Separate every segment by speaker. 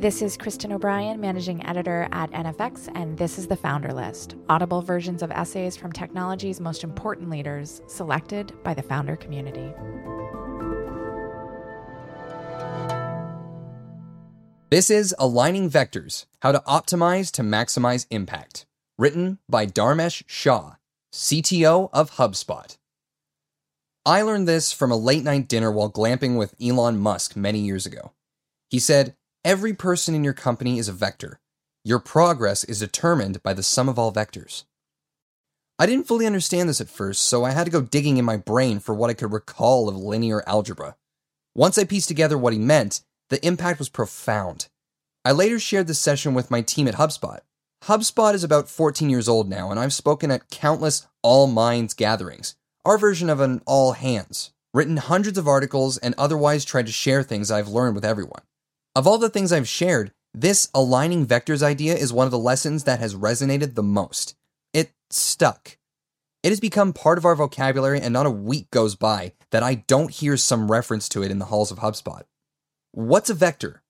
Speaker 1: This is Kristen O'Brien, managing editor at NFX, and this is the Founder List audible versions of essays from technology's most important leaders, selected by the founder community.
Speaker 2: This is Aligning Vectors How to Optimize to Maximize Impact, written by Dharmesh Shah, CTO of HubSpot. I learned this from a late night dinner while glamping with Elon Musk many years ago. He said, Every person in your company is a vector. Your progress is determined by the sum of all vectors. I didn't fully understand this at first, so I had to go digging in my brain for what I could recall of linear algebra. Once I pieced together what he meant, the impact was profound. I later shared this session with my team at HubSpot. HubSpot is about 14 years old now, and I've spoken at countless all minds gatherings, our version of an all hands, written hundreds of articles, and otherwise tried to share things I've learned with everyone. Of all the things I've shared, this aligning vectors idea is one of the lessons that has resonated the most. It stuck. It has become part of our vocabulary, and not a week goes by that I don't hear some reference to it in the halls of HubSpot. What's a vector?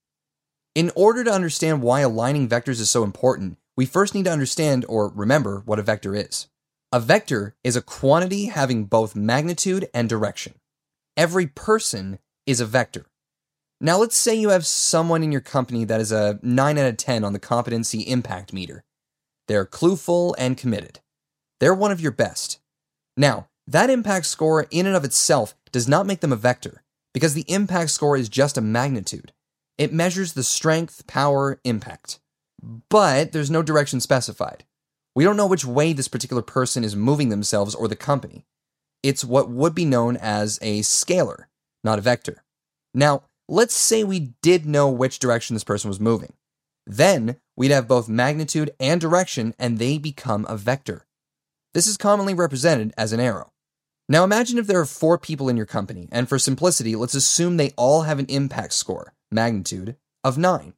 Speaker 2: In order to understand why aligning vectors is so important, we first need to understand or remember what a vector is. A vector is a quantity having both magnitude and direction. Every person is a vector. Now, let's say you have someone in your company that is a 9 out of 10 on the competency impact meter. They're clueful and committed. They're one of your best. Now, that impact score in and of itself does not make them a vector, because the impact score is just a magnitude. It measures the strength, power, impact. But there's no direction specified. We don't know which way this particular person is moving themselves or the company. It's what would be known as a scalar, not a vector. Now, Let's say we did know which direction this person was moving. Then we'd have both magnitude and direction, and they become a vector. This is commonly represented as an arrow. Now imagine if there are four people in your company, and for simplicity, let's assume they all have an impact score, magnitude, of 9.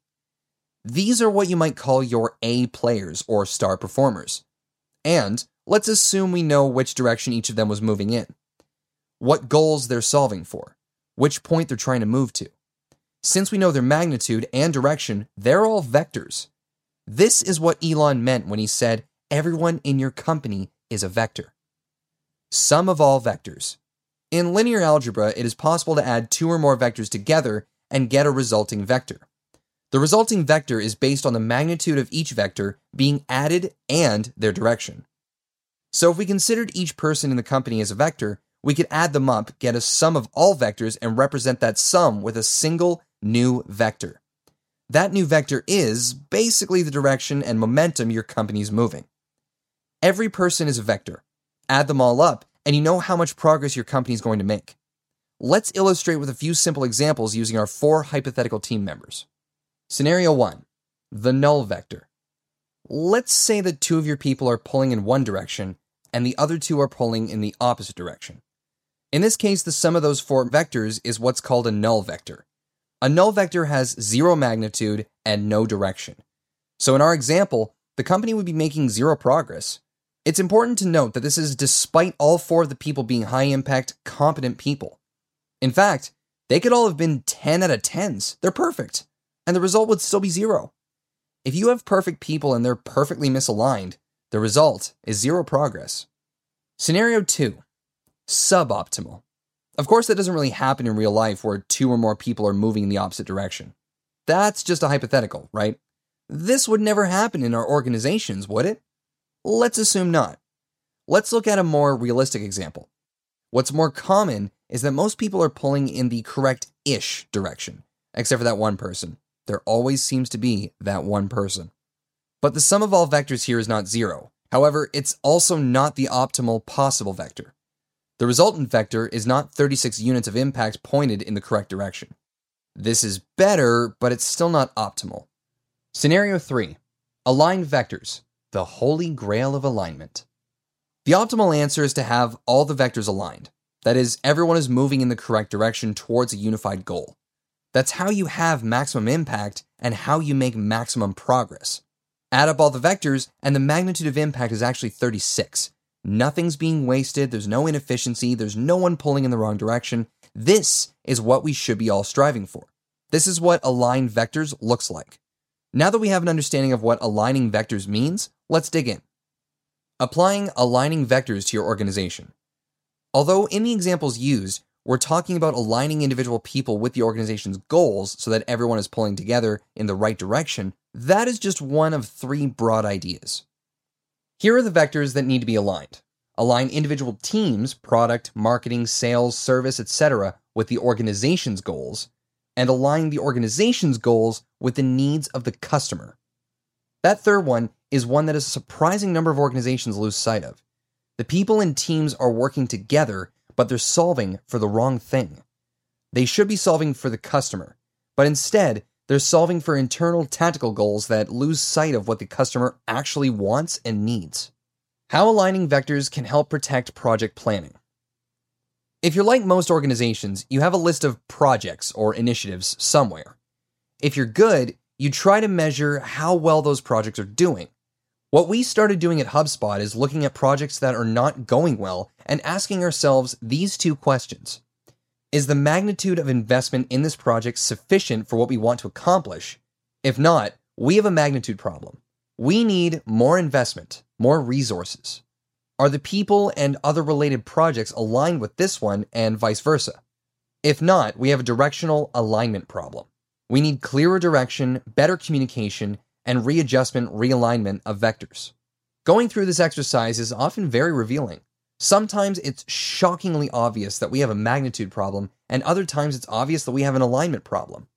Speaker 2: These are what you might call your A players or star performers. And let's assume we know which direction each of them was moving in, what goals they're solving for, which point they're trying to move to. Since we know their magnitude and direction, they're all vectors. This is what Elon meant when he said, everyone in your company is a vector. Sum of all vectors. In linear algebra, it is possible to add two or more vectors together and get a resulting vector. The resulting vector is based on the magnitude of each vector being added and their direction. So if we considered each person in the company as a vector, we could add them up, get a sum of all vectors, and represent that sum with a single new vector. That new vector is basically the direction and momentum your company is moving. Every person is a vector. Add them all up, and you know how much progress your company is going to make. Let's illustrate with a few simple examples using our four hypothetical team members. Scenario 1 The null vector. Let's say that two of your people are pulling in one direction and the other two are pulling in the opposite direction. In this case, the sum of those four vectors is what's called a null vector. A null vector has zero magnitude and no direction. So in our example, the company would be making zero progress. It's important to note that this is despite all four of the people being high impact, competent people. In fact, they could all have been 10 out of 10s. They're perfect. And the result would still be zero. If you have perfect people and they're perfectly misaligned, the result is zero progress. Scenario 2 Suboptimal. Of course, that doesn't really happen in real life where two or more people are moving in the opposite direction. That's just a hypothetical, right? This would never happen in our organizations, would it? Let's assume not. Let's look at a more realistic example. What's more common is that most people are pulling in the correct ish direction, except for that one person. There always seems to be that one person. But the sum of all vectors here is not zero. However, it's also not the optimal possible vector. The resultant vector is not 36 units of impact pointed in the correct direction. This is better, but it's still not optimal. Scenario 3 Aligned vectors, the holy grail of alignment. The optimal answer is to have all the vectors aligned. That is, everyone is moving in the correct direction towards a unified goal. That's how you have maximum impact and how you make maximum progress. Add up all the vectors, and the magnitude of impact is actually 36, Nothing's being wasted, there's no inefficiency, there's no one pulling in the wrong direction. This is what we should be all striving for. This is what align vectors looks like. Now that we have an understanding of what aligning vectors means, let's dig in. Applying aligning vectors to your organization. Although in the examples used, we're talking about aligning individual people with the organization's goals so that everyone is pulling together in the right direction, that is just one of three broad ideas. Here are the vectors that need to be aligned. Align individual teams, product, marketing, sales, service, etc., with the organization's goals, and align the organization's goals with the needs of the customer. That third one is one that a surprising number of organizations lose sight of. The people and teams are working together, but they're solving for the wrong thing. They should be solving for the customer, but instead, they're solving for internal tactical goals that lose sight of what the customer actually wants and needs. How aligning vectors can help protect project planning. If you're like most organizations, you have a list of projects or initiatives somewhere. If you're good, you try to measure how well those projects are doing. What we started doing at HubSpot is looking at projects that are not going well and asking ourselves these two questions Is the magnitude of investment in this project sufficient for what we want to accomplish? If not, we have a magnitude problem. We need more investment, more resources. Are the people and other related projects aligned with this one and vice versa? If not, we have a directional alignment problem. We need clearer direction, better communication, and readjustment, realignment of vectors. Going through this exercise is often very revealing. Sometimes it's shockingly obvious that we have a magnitude problem, and other times it's obvious that we have an alignment problem.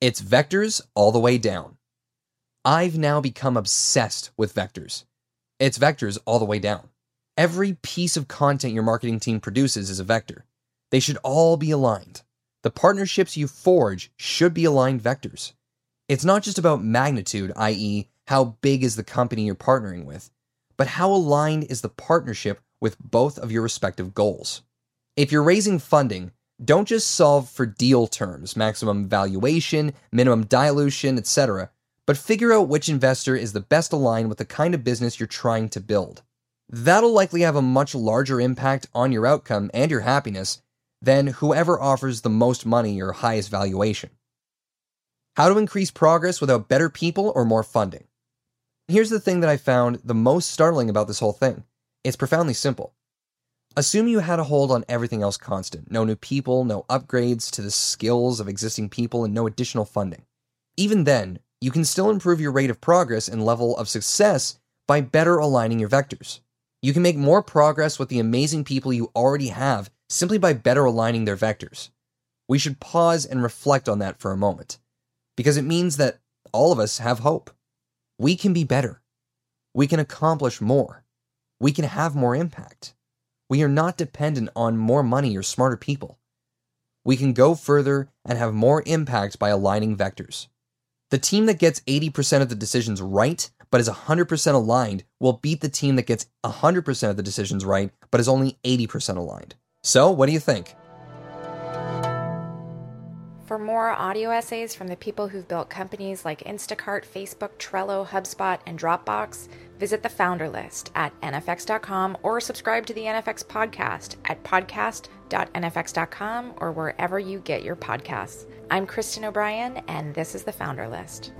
Speaker 2: It's vectors all the way down. I've now become obsessed with vectors. It's vectors all the way down. Every piece of content your marketing team produces is a vector. They should all be aligned. The partnerships you forge should be aligned vectors. It's not just about magnitude, i.e., how big is the company you're partnering with, but how aligned is the partnership with both of your respective goals. If you're raising funding, don't just solve for deal terms, maximum valuation, minimum dilution, etc., but figure out which investor is the best aligned with the kind of business you're trying to build. That'll likely have a much larger impact on your outcome and your happiness than whoever offers the most money or highest valuation. How to increase progress without better people or more funding. Here's the thing that I found the most startling about this whole thing it's profoundly simple. Assume you had a hold on everything else constant no new people, no upgrades to the skills of existing people, and no additional funding. Even then, you can still improve your rate of progress and level of success by better aligning your vectors. You can make more progress with the amazing people you already have simply by better aligning their vectors. We should pause and reflect on that for a moment because it means that all of us have hope. We can be better. We can accomplish more. We can have more impact. We are not dependent on more money or smarter people. We can go further and have more impact by aligning vectors. The team that gets 80% of the decisions right but is 100% aligned will beat the team that gets 100% of the decisions right but is only 80% aligned. So, what do you think?
Speaker 1: For more audio essays from the people who've built companies like Instacart, Facebook, Trello, HubSpot, and Dropbox, visit the founder list at nfx.com or subscribe to the NFX podcast at podcast.nfx.com or wherever you get your podcasts. I'm Kristen O'Brien, and this is the founder list.